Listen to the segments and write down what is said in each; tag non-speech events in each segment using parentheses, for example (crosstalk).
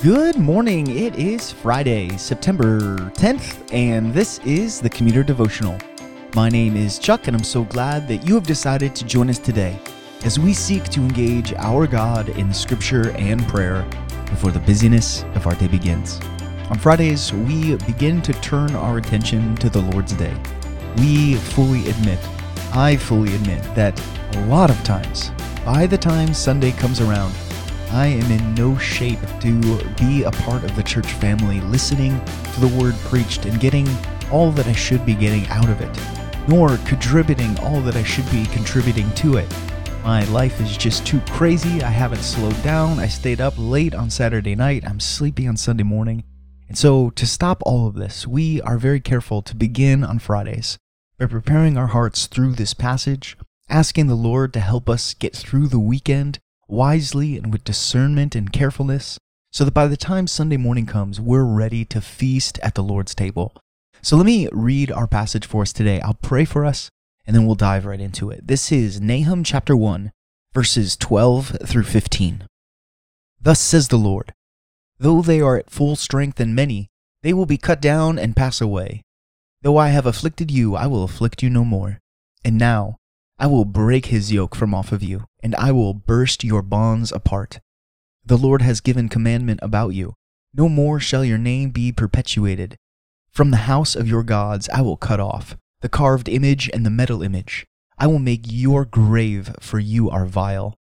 Good morning. It is Friday, September 10th, and this is the Commuter Devotional. My name is Chuck, and I'm so glad that you have decided to join us today as we seek to engage our God in scripture and prayer before the busyness of our day begins. On Fridays, we begin to turn our attention to the Lord's Day. We fully admit, I fully admit, that a lot of times, by the time Sunday comes around, I am in no shape to be a part of the church family, listening to the word preached and getting all that I should be getting out of it, nor contributing all that I should be contributing to it. My life is just too crazy. I haven't slowed down. I stayed up late on Saturday night. I'm sleepy on Sunday morning. And so, to stop all of this, we are very careful to begin on Fridays by preparing our hearts through this passage, asking the Lord to help us get through the weekend wisely and with discernment and carefulness, so that by the time Sunday morning comes, we're ready to feast at the Lord's table. So let me read our passage for us today. I'll pray for us, and then we'll dive right into it. This is Nahum chapter 1, verses 12 through 15. Thus says the Lord Though they are at full strength and many, they will be cut down and pass away. Though I have afflicted you, I will afflict you no more. And now, I will break his yoke from off of you, and I will burst your bonds apart. The Lord has given commandment about you. No more shall your name be perpetuated. From the house of your gods I will cut off the carved image and the metal image. I will make your grave, for you are vile.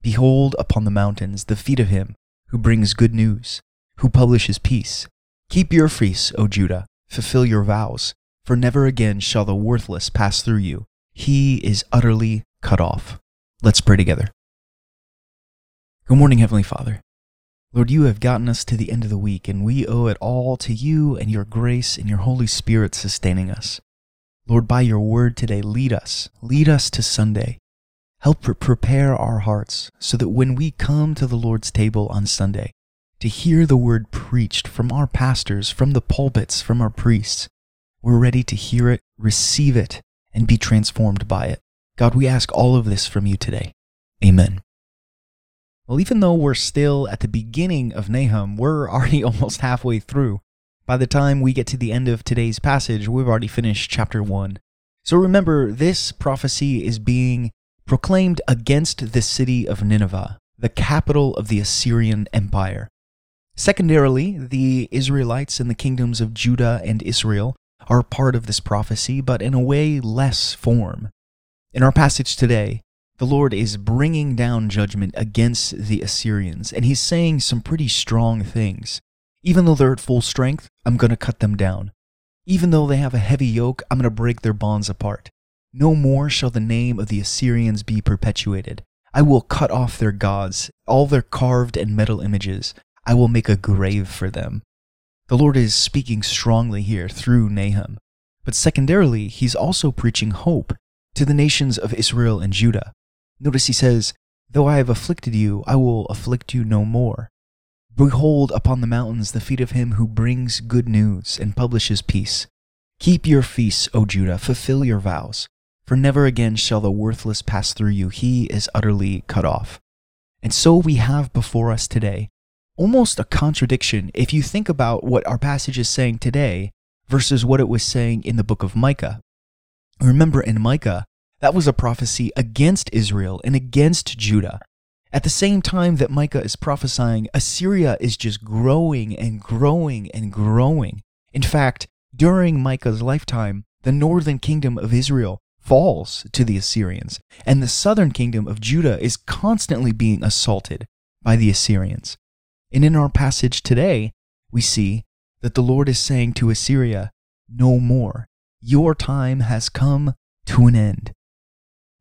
Behold upon the mountains the feet of him who brings good news, who publishes peace. Keep your feasts, O Judah, fulfill your vows, for never again shall the worthless pass through you he is utterly cut off. Let's pray together. Good morning, Heavenly Father. Lord, you have gotten us to the end of the week, and we owe it all to you and your grace and your Holy Spirit sustaining us. Lord, by your word today, lead us. Lead us to Sunday. Help prepare our hearts so that when we come to the Lord's table on Sunday, to hear the word preached from our pastors, from the pulpits, from our priests, we're ready to hear it, receive it, and be transformed by it. God, we ask all of this from you today. Amen. Well, even though we're still at the beginning of Nahum, we're (laughs) already almost halfway through. By the time we get to the end of today's passage, we've already finished chapter 1. So remember, this prophecy is being proclaimed against the city of Nineveh, the capital of the Assyrian Empire. Secondarily, the Israelites and the kingdoms of Judah and Israel are part of this prophecy, but in a way less form. In our passage today, the Lord is bringing down judgment against the Assyrians, and he's saying some pretty strong things. Even though they're at full strength, I'm going to cut them down. Even though they have a heavy yoke, I'm going to break their bonds apart. No more shall the name of the Assyrians be perpetuated. I will cut off their gods, all their carved and metal images. I will make a grave for them. The Lord is speaking strongly here through Nahum, but secondarily, he's also preaching hope to the nations of Israel and Judah. Notice he says, Though I have afflicted you, I will afflict you no more. Behold upon the mountains the feet of him who brings good news and publishes peace. Keep your feasts, O Judah, fulfill your vows, for never again shall the worthless pass through you. He is utterly cut off. And so we have before us today almost a contradiction if you think about what our passage is saying today versus what it was saying in the book of Micah. Remember, in Micah, that was a prophecy against Israel and against Judah. At the same time that Micah is prophesying, Assyria is just growing and growing and growing. In fact, during Micah's lifetime, the northern kingdom of Israel falls to the Assyrians, and the southern kingdom of Judah is constantly being assaulted by the Assyrians. And in our passage today, we see that the Lord is saying to Assyria, No more. Your time has come to an end.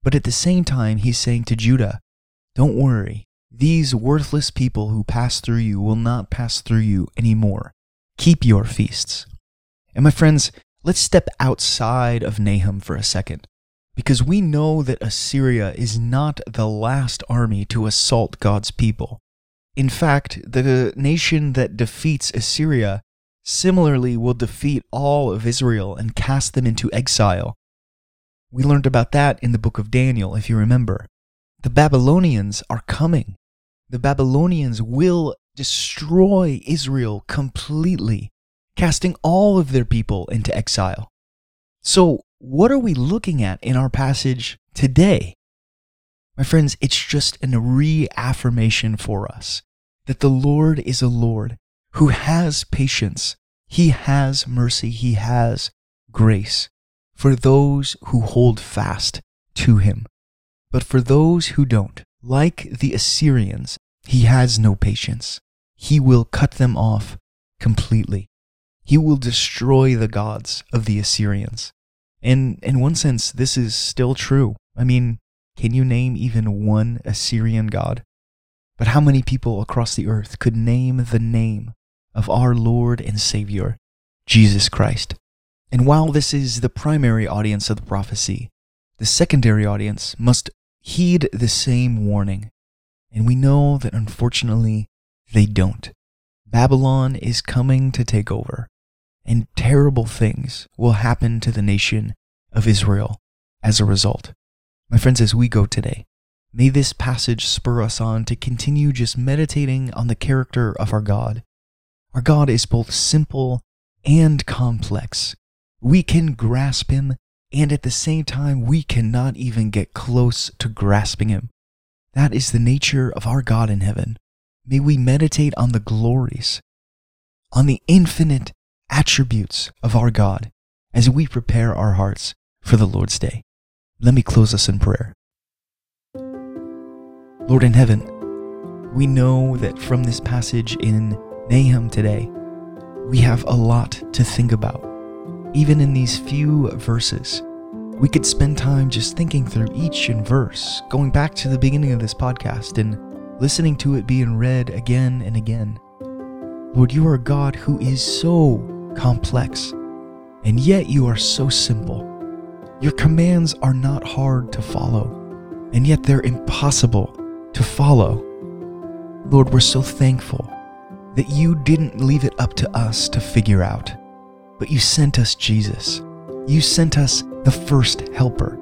But at the same time, he's saying to Judah, Don't worry. These worthless people who pass through you will not pass through you anymore. Keep your feasts. And my friends, let's step outside of Nahum for a second, because we know that Assyria is not the last army to assault God's people. In fact, the nation that defeats Assyria similarly will defeat all of Israel and cast them into exile. We learned about that in the book of Daniel, if you remember. The Babylonians are coming. The Babylonians will destroy Israel completely, casting all of their people into exile. So, what are we looking at in our passage today? My friends, it's just a reaffirmation for us that the Lord is a Lord who has patience, He has mercy, He has grace for those who hold fast to Him. But for those who don't, like the Assyrians, He has no patience. He will cut them off completely. He will destroy the gods of the Assyrians. And in one sense, this is still true. I mean, can you name even one Assyrian god? But how many people across the earth could name the name of our Lord and Savior, Jesus Christ? And while this is the primary audience of the prophecy, the secondary audience must heed the same warning. And we know that unfortunately, they don't. Babylon is coming to take over, and terrible things will happen to the nation of Israel as a result. My friends, as we go today, may this passage spur us on to continue just meditating on the character of our God. Our God is both simple and complex. We can grasp him, and at the same time, we cannot even get close to grasping him. That is the nature of our God in heaven. May we meditate on the glories, on the infinite attributes of our God as we prepare our hearts for the Lord's Day. Let me close us in prayer. Lord in heaven, we know that from this passage in Nahum today, we have a lot to think about. Even in these few verses, we could spend time just thinking through each and verse, going back to the beginning of this podcast and listening to it being read again and again. Lord, you are a God who is so complex, and yet you are so simple. Your commands are not hard to follow, and yet they're impossible to follow. Lord, we're so thankful that you didn't leave it up to us to figure out, but you sent us Jesus. You sent us the first helper,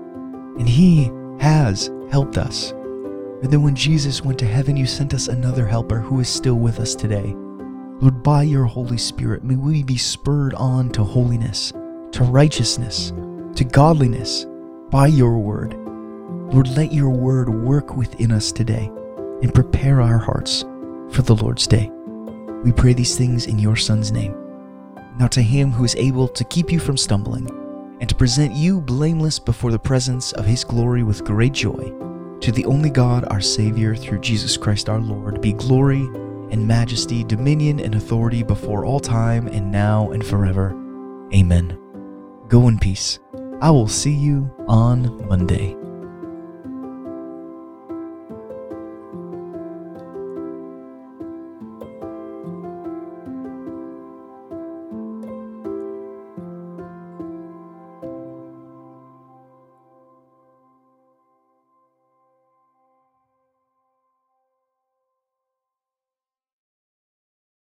and he has helped us. And then when Jesus went to heaven, you sent us another helper who is still with us today. Lord, by your Holy Spirit, may we be spurred on to holiness, to righteousness, to godliness by your word. Lord, let your word work within us today and prepare our hearts for the Lord's day. We pray these things in your Son's name. Now, to him who is able to keep you from stumbling and to present you blameless before the presence of his glory with great joy, to the only God, our Savior, through Jesus Christ our Lord, be glory and majesty, dominion and authority before all time and now and forever. Amen. Go in peace. I will see you on Monday.